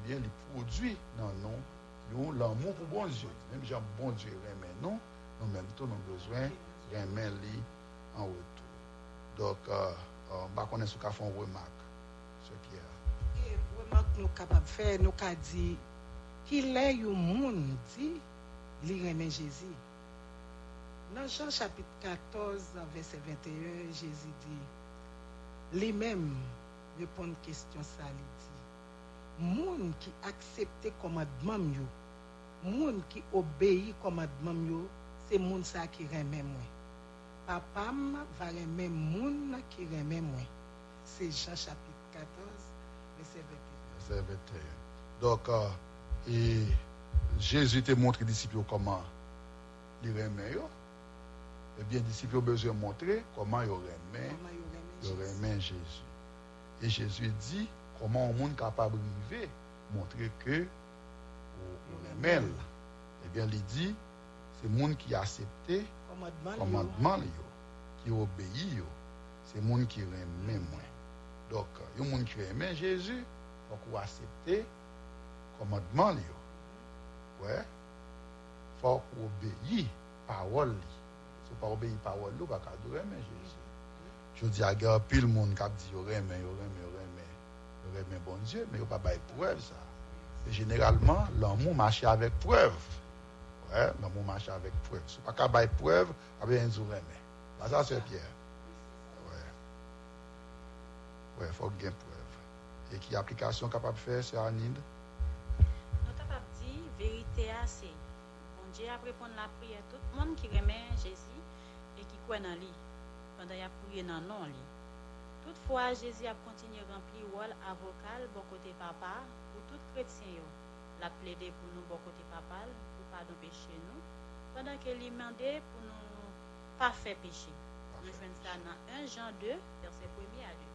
ebyen, li prodwi nan nou yon l'amou pou bon Diyo. Mèm jan bon Diyo remen nou, nou mèm tou nou bezwen remen li an wotou. Dok, uh, uh, bak konen sou ka fon remak. Fait une remarque, ce Pierre. Et vraiment que nous sommes capables de faire, nous avons dit qu'il est un monde dit, il remet Jésus. Dans Jean chapitre 14, verset 21, Jésus dit, lui-même répond à une question ça, il dit, monde qui accepte commandement yo, moun qui obéit commandement yo, c'est moun ça qui remet moi. Papam va remet moun qui remet moi. C'est Jean 14, verset 21. Verset 21. Donc, euh, et Jésus te montré aux disciples comment il remet. yo. Eh bien, les disciples ont besoin de montrer comment ils remet, Comment yo remet ils Jésus. Et Jésus dit comment un monde capable de vivre, montrer que on remet. Eh bien, il dit, c'est le monde qui a accepté Commandement yo. commandement qui obéit c'est moun qui remet moins. Donc, il y a moun qui remet Jésus, faut qu'on accepter commandement li yo. Ouais. Faut qu'on obéit parole. Si pas obéir parole li, pas qu'à remet Jésus. Je dis à gars pile monde qui dit yo remet, yo remet, yo remet bon Dieu, mais yo pas bail preuve ça. Généralement, l'amour marche avec preuve. Ouais, l'amour marche avec preuve. Si pas qu'à bail preuve, avec un jour remet. Là, ça c'est Pierre. Ouais, faut gagner preuve. Et qui application capable de faire, c'est Anide. Nous capable dire vérité c'est bon Dieu a répondre la prière tout le monde qui remet Jésus et qui croit dans lui pendant qu'il a prié dans non lui. Toutefois Jésus a continué à remplir rôle avocat bon côté papa pour tout chrétien yo. L'a plaidé pour nous bon côté papa pour pardon péché nous pendant que lui demandé pour nous pas faire péché. Nous jouons ça dans 1 Jean 2 verset 1er à 2.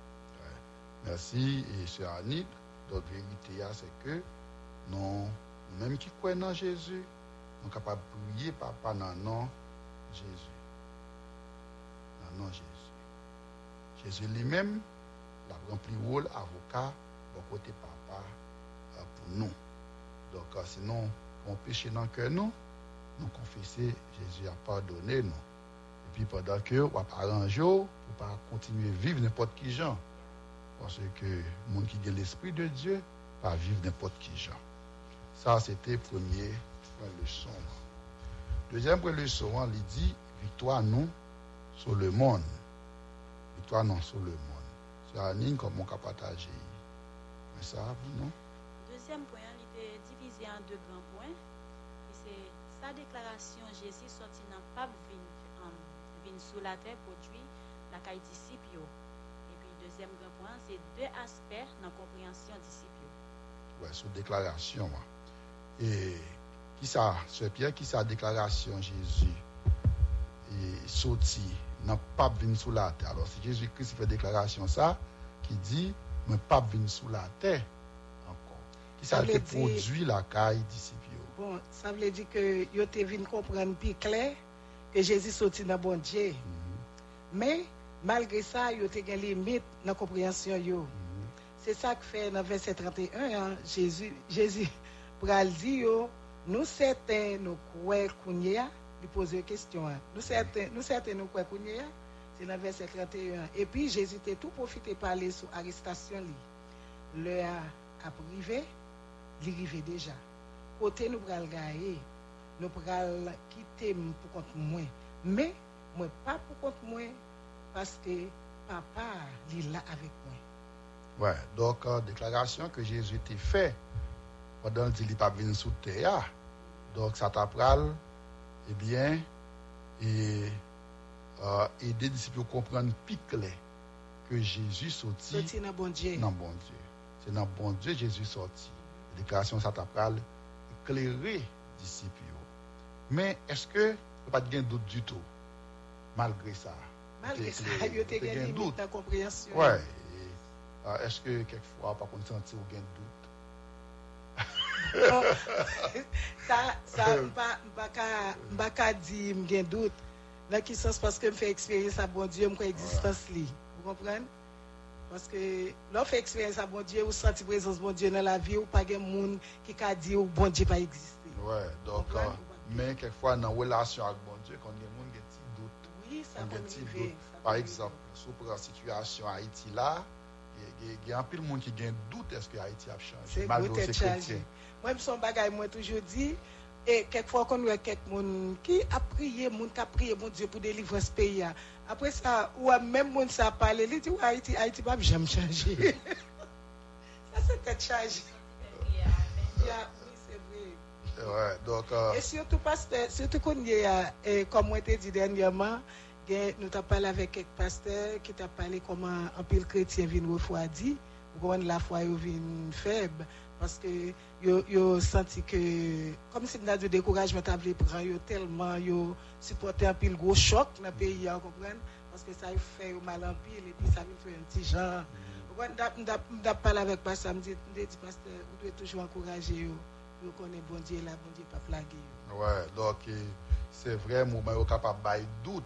Merci, et c'est Anide. Donc, vérité, c'est que nous, même qui croient dans Jésus, nous sommes capables de prier papa dans le nom de Jésus. Dans le nom de Jésus. Jésus lui-même, a rempli le rôle avocat de côté papa euh, pour nous. Donc, euh, sinon, on péché dans le cœur, nous, nous confesser, Jésus a pardonné nous. Et puis, pendant que, on va arranger pour pas continuer à vivre n'importe qui genre. Parce que le monde qui a l'Esprit de Dieu va vivre n'importe qui. Ça, c'était premier point leçon. Deuxième point leçon, il dit victoire nous sur le monde. Victoire non sur le monde. C'est un ligne comme on partager. Mais ça, non? Deuxième point, il était divisé en deux grands points. C'est sa déclaration, Jésus sorti dans le pape vin, sous la terre produit la caille disciple. Deuxième grand point, c'est deux aspects dans la compréhension disciple. yo. Ouais, sur déclaration. Et qui ça, ce Pierre, qui ça déclaration Jésus et sorti n'a pas venu sous la terre. Alors, si Jésus-Christ fait déclaration ça, qui dit, mais pas venu sous la terre encore. Qui ça Ça dire- produit la caille disciple. Bon, ça veut dire que yo te vin comprendre plus clair que Jésus sorti dans bon Dieu. Mais malgré ça, yo te gen limite dans la compréhension yo. C'est ça que fait dans verset 31, hein, Jésus, Jésus dit yo, nous certains nous croyons lui poser une question. hein. Nous certains, nous certains nous croyons c'est dans verset 31. Et puis Jésus t'a tout profité parler sur arrestation li. Le a, a privé, li rive déjà. Côté nous pral gaye, nous pral quitter pour compte moi. Mais moi pas pour compte moi parce que papa li là avec moi. Ouais, donc, euh, déclaration que Jésus t'a fait pendant qu'il n'est pas venu sous terre. Donc, ça t'apprend, eh bien, et euh, aider les disciples à comprendre clair que Jésus sorti Sorti dans bon Dieu. dans bon Dieu. C'est dans bon Dieu Jésus sorti. La déclaration, ça t'apprend éclairer les disciples. Mais est-ce que il pas de doute du tout, malgré ça? Malgré ça, Il y a gen un limite doute. dans compréhension. Et, euh, Est-ce que quelquefois, par contre, sentir ou gain de doute? *laughs* Ça, ça, m'pa m'pa ka- m'pa ka di m gen doute. Dans qui sens? Parce que me fait expérience à bon Dieu, me croit existence li. Vous comprenez? Parce que l'on fait expérience à bon Dieu, ou senti présence bon Dieu dans la vie, ou pas gen moun qui ka di ou bon Dieu pas exister. Ouais, donc, euh, pas? mais quelquefois, dans la relation avec bon Dieu, quand Par exemple, sous la situation Haïti là, il y a- un peu de monde qui a un doute est-ce que Haïti a changé, C'est malgré chrétiens. Moi, je son bagay, moi, toujours dit, et quelquefois, quand nous avons quelqu'un qui a prié, moun qui a prié, mon Dieu, pour délivrer ce pays. là. Après ça, ou même moun ça a parlé, il dit, Haïti, Haïti, pas jamais changé. *laughs* ça, c'est peut-être changé. Yeah, oui, c'est vrai. Ouais, donc, euh, Et surtout, pasteur, surtout qu'on y a, et comme moi t'ai dit dernièrement, nous t'avons parlé avec quelques pasteurs qui t'ont parlé comment un pile chrétien vient refroidi, comment la foi vient faible, parce que yo, senti que, comme si nous avons du découragement prendre, yo tellement, yo supporté un pile gros choc dans le pays, vous? Parce que ça fait mal en pile, et puis ça faire un petit genre. Vous m'da- m'da parlé avec pasteur, me dit, pasteur, vous devez toujours encourager yo connaît bon Dieu là, bon Dieu pas plaguer ouais, donc, c'est vrai, moment où capable de doute,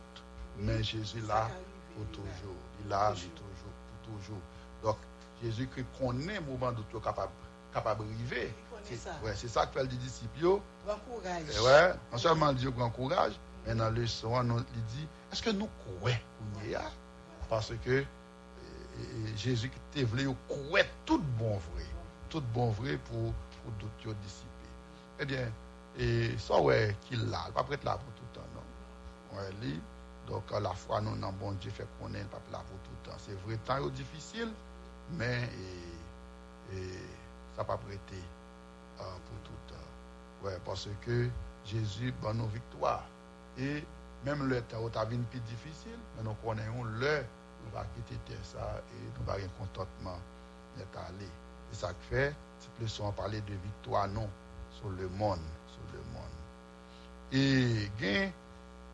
mais Jésus là pour toujours. Il là, toujours, pour toujours. Donc, Jésus-Christ connaît le moment d'où tu es capable, capable d'arriver. C'est ça. ouais, c'est ça que fait le disciple. yo. Prends courage. Et ouais, non seulement Dieu prend courage, mais dans le son, nous, il dit, est-ce que nous croyons a? Parce que euh, euh, Jésus qui voulu croire tout bon vrai, tout bon vrai pour, pour d'autres disciples. Eh bien, et ça, ouais, qu'il l'a, il va pas être là pour tout le temps, non. Ouais, lui, donc euh, la foi, nous, dans bon Dieu, fait qu'on est pas là pour tout le temps. C'est vrai, temps est difficile, mais et, et ça pas prêté euh, pour tout le temps. Ouais, parce que Jésus ban nos victoires. Et même le temps où tu as plus difficile, mais nous connaissons le, nous va quitter ça et nous va avoir contentement d'être. C'est ça fait, c'est plus on parler de victoire non sur le monde, sur le monde. Et gain,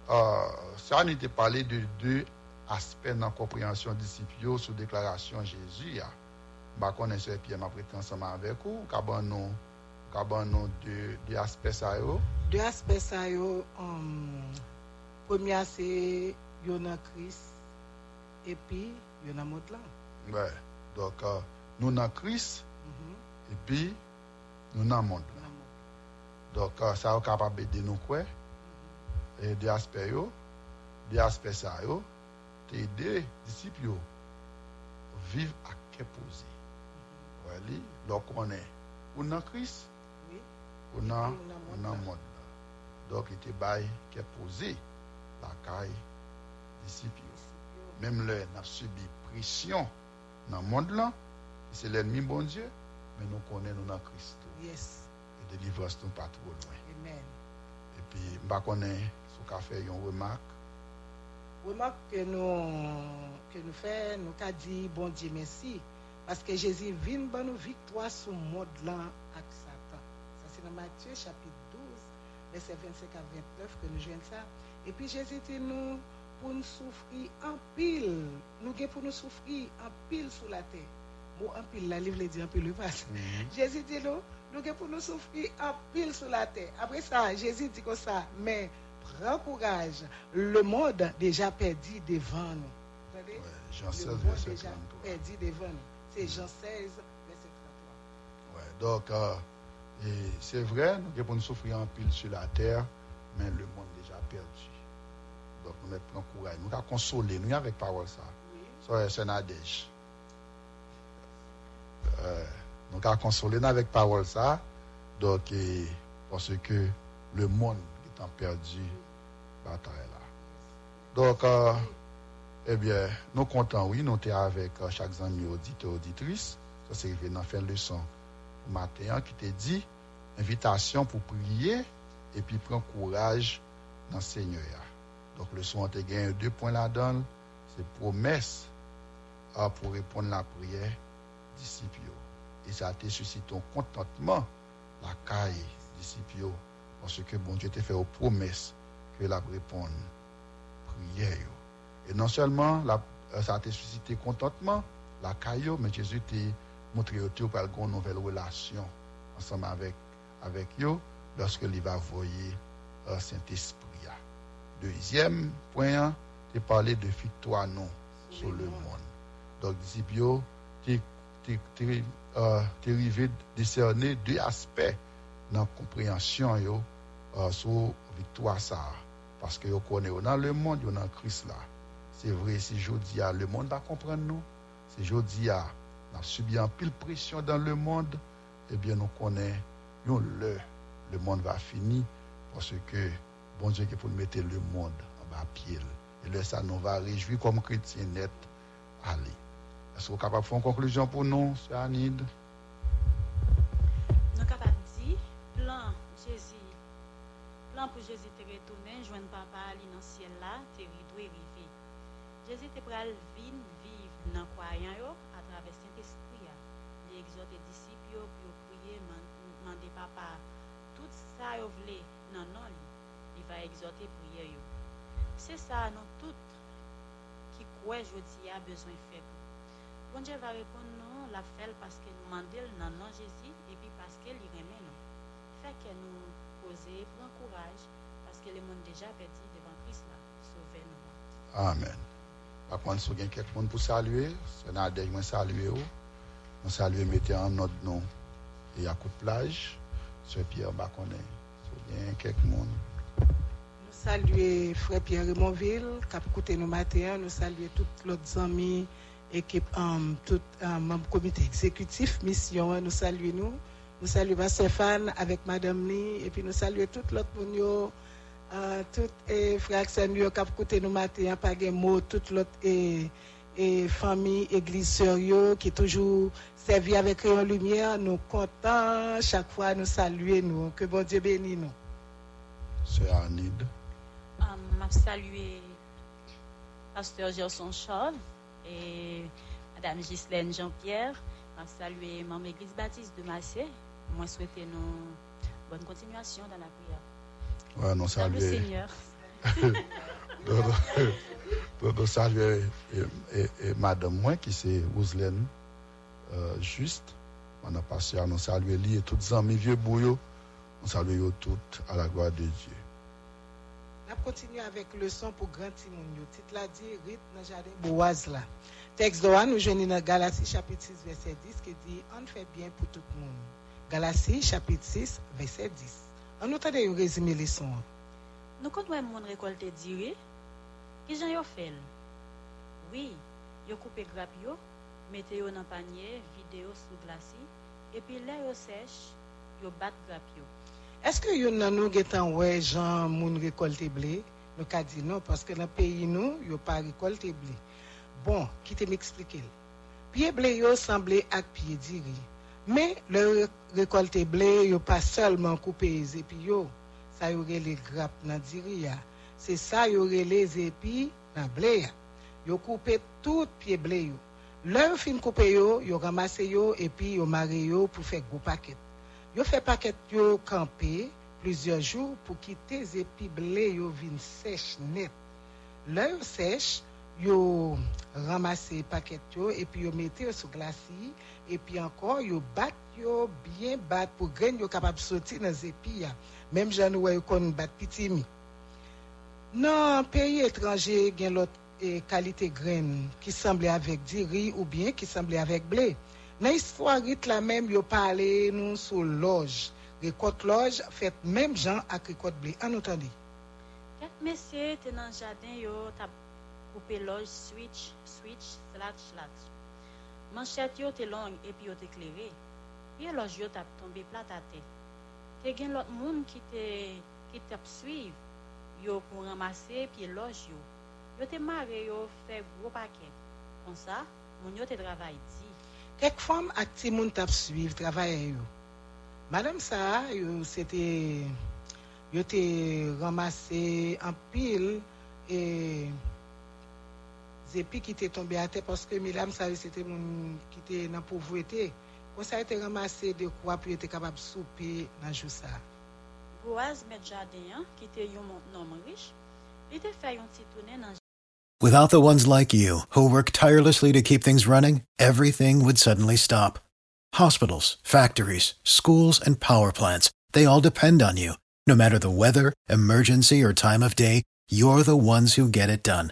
ça on était parlé de deux aspects dans la compréhension disciples sur déclaration Jésus. ya. Bah, connaissez Pierre m'a prêté ensemble avec vous, qu'abon nous, qu'abon nous deux, deux aspects ça yo. Deux aspects ça yo, um, premier c'est yo dans Christ et puis yo dans monde là. Ouais. Donc, euh, nous dans Christ Mhm. et puis nous dans monde. Donc, euh, ça est capable de nous quoi. Et des aspects, yo, des aspects, ça, yo, t'aider disciples, yo, vivre à quai posé. Ouais, li, donc on est, ou dans Christ, Oui. ou dans Oui, ou dans ou monde dans là. le monde. là. Donc, il était bail quai posé, la caille disciples. yo. Même là, on a subi pression dans le monde là, c'est l'ennemi bon Dieu, mais nous connaissons nous dans Christ. Yes. Et délivrance nous pas trop loin. Amen. Et puis, je connais qu'a fait une remarque. Remarque que nous, que nous faisons, nous avons dit bon Dieu merci. Parce que Jésus vient pour nous victoire sur le monde là avec Satan. Ça c'est dans Matthieu chapitre 12, verset 25 à 29 que nous jouons ça. Et puis Jésus dit nous pour nous souffrir en pile. Nous pour nous souffrir en pile sur la terre. Bon, en pile, la livre dit en pile, le passe. Jésus dit nous, nous pour nous souffrir en pile sur la terre. Après ça, Jésus dit comme ça, mais prends courage, le monde déjà perdu devant nous. Vous? Ouais, Jean le 16, monde verset déjà 33. perdu devant nous. C'est Jean 16, verset Ouais, donc, euh, c'est vrai, nous avons nous souffrir en pile sur la terre, mais le monde déjà perdu. Donc, nous mettons courage. Nous avons consoler, nous avec parole ça. 33. Oui. Ça, c'est un adèche. Euh, nous avons consoler avec parole ça. Donc, et, parce que le monde en perdu, bataille là. Donc, euh, eh bien, nous comptons, oui, nous sommes avec euh, chaque ami auditeur, auditrice. Ça, c'est arrivé dans fin leçon matin qui te dit invitation pour prier et puis prendre courage dans le Seigneur. Donc, le son, te gagné deux points là-dedans. C'est promesse ah, pour répondre à la prière disciples. Et ça a été suscité un contentement, la caille disciples, parce que bon Dieu t'a fait aux promesses que la répondre prière. Et non seulement la, euh, ça a suscité contentement, la caille, mais Jésus t'a montré au pour avoir une nouvelle relation ensemble avec, avec eux lorsque il va envoyer euh, Saint-Esprit. Deuxième point, tu parlé de victoire non sur le monde. Donc, disciples, tu es arrivé décerner deux aspects dans la compréhension yo, euh, victoire ça. Parce que vous connaissez dans le monde, yo dans Christ là. C'est vrai, si je dis à le monde va comprendre nous. Si on a subi un pile pression dans le monde, eh bien nous connaissons yo, le, le monde va finir parce que bon Dieu qui pour mettre le monde en bas pied. Et là, ça nous va réjouir comme chrétien net. Allez. Est-ce que vous êtes capable de faire une conclusion pour nous, Sœur Anide? Nous sommes capables de dire, plan Jésus, plan pour Jésus te retourner, joindre papa ali dans ciel là, te et rivé. Jésus te pral vin vivre dans croyant yo à travers Saint-Esprit. Il exhorte les disciples pour prier, demander papa tout ça yo vle non. Il va exhorter prière yo. C'est ça nous tout qui croit jodi a besoin faire. Bon Dieu va répondre non, la fait parce que nous mandel nan non Jésus et puis parce que il remet nous. Fait que nous poser, prendre courage parce que le monde déjà perdu devant Christ là. Sauver nous. Amen. Par contre, si vous avez quelqu'un pour saluer, c'est moi mettez en notre nom. Et à coup de plage, sur Pierre Baconnet. Si vous avez quelqu'un, Nous saluons Frère Pierre qui a écouté nous matin. Nous saluons tous les amis, équipe, um, tout um, membre comité exécutif, mission. Nous saluons nous. Nous saluons Fan avec Madame Ni. Et puis nous saluons tout l'autre monde. euh, tout les frères Samuel qui a écouté nous matin, pas de mots, toute l'autre et, et famille, église yo, qui toujours servi avec rayon lumière. Nous contents chaque fois nous saluer nous. Que bon Dieu bénisse nous. c'est Anid. Um, m'a salué Pasteur Gerson Charles et Madame Ghislaine Jean-Pierre. M'a salué Maman Église Baptiste de Massé. Moi, souhaiter nous bonne continuation dans la prière. Ouais, nous Dans le. Seigneur. *laughs* Nous saluer et, et, et Madame moi qui c'est Ouslaine euh, Juste. On a passé à nous saluer lui et toutes les amis vieux bouillot. On salue toutes à la gloire de Dieu. On continue avec le son pour grand Timoun. Titre là dit Rite dans le jardin Boaz là. Texte de nous joignons dans Galatie chapitre 6 verset 10 qui dit On fait bien pour tout le monde. Galatie chapitre 6 verset 10. On nous tente de résumer les sons. Nous connaissons mon récolte diré. Qui j'en yo fait? Oui, yo coupé grappe yo, mettez yo dans panier, vidé yo sous glacis, et puis là yo sèche, yo bat grappe yo. Est-ce que yon nan nou getan wè jan moun récolte blé? Nous ka dit non parce que dans le pays nous, yo pas récolté blé. Bon, qui te m'expliquer. Pied blé yo semblé ak pied diri. Mais le récolté blé yo pas seulement coupé les épis yo, ça yo les grappes diri ya. C'est ça yo les épis nan blé ya. Yo coupé tout pied blé yo. Leur fin coupé yo, yo ramassé yo et puis yo maré yo pour faire gros paquet. Yo fait paquet yo camper plusieurs jours pour quitter les épis blé yo vin sèche net. L'heure sèche, yo ramassé paquet yo et puis yo mette yo sous glacis et puis encore yo bat yo bien bat pour grain yo capable sortir dans épis ya. Même j'en ouais kon bat petit mi. Dans pays étranger, gen l'autre eh, qualité graine qui semblait avec du riz ou bien qui semblait avec blé. Dans l'histoire rit la même, yo parlé nous sur loge. Récolte loge fait même gens avec récolte blé. En entendez? Quatre messieurs étaient dans jardin, yo coupé loge, switch, switch, slat, slat. Manchette yo te longue et puis yo te éclairé. Puis loge yo tombé plat à terre. Te gen l'autre monde qui te qui tap suivre yo pour ramasser puis loge yo. Yo te marre yo fait gros paquet. Comme ça, moun yo te travail dit. Quelques femmes ak ti moun tap suivre travail yo. Madame ça, c'était yo te ramassé en pile et zépi qui était tombé à terre parce que madame ça c'était moun qui était dans pauvreté. Quand ça a été ramassé de quoi puis était capable de souper dans jour ça. Boaz met jardin an, qui était yon homme riche, il te fait yon petit tourner dans Without the ones like you, who work tirelessly to keep things running, everything would suddenly stop. Hospitals, factories, schools, and power plants, they all depend on you. No matter the weather, emergency, or time of day, you're the ones who get it done.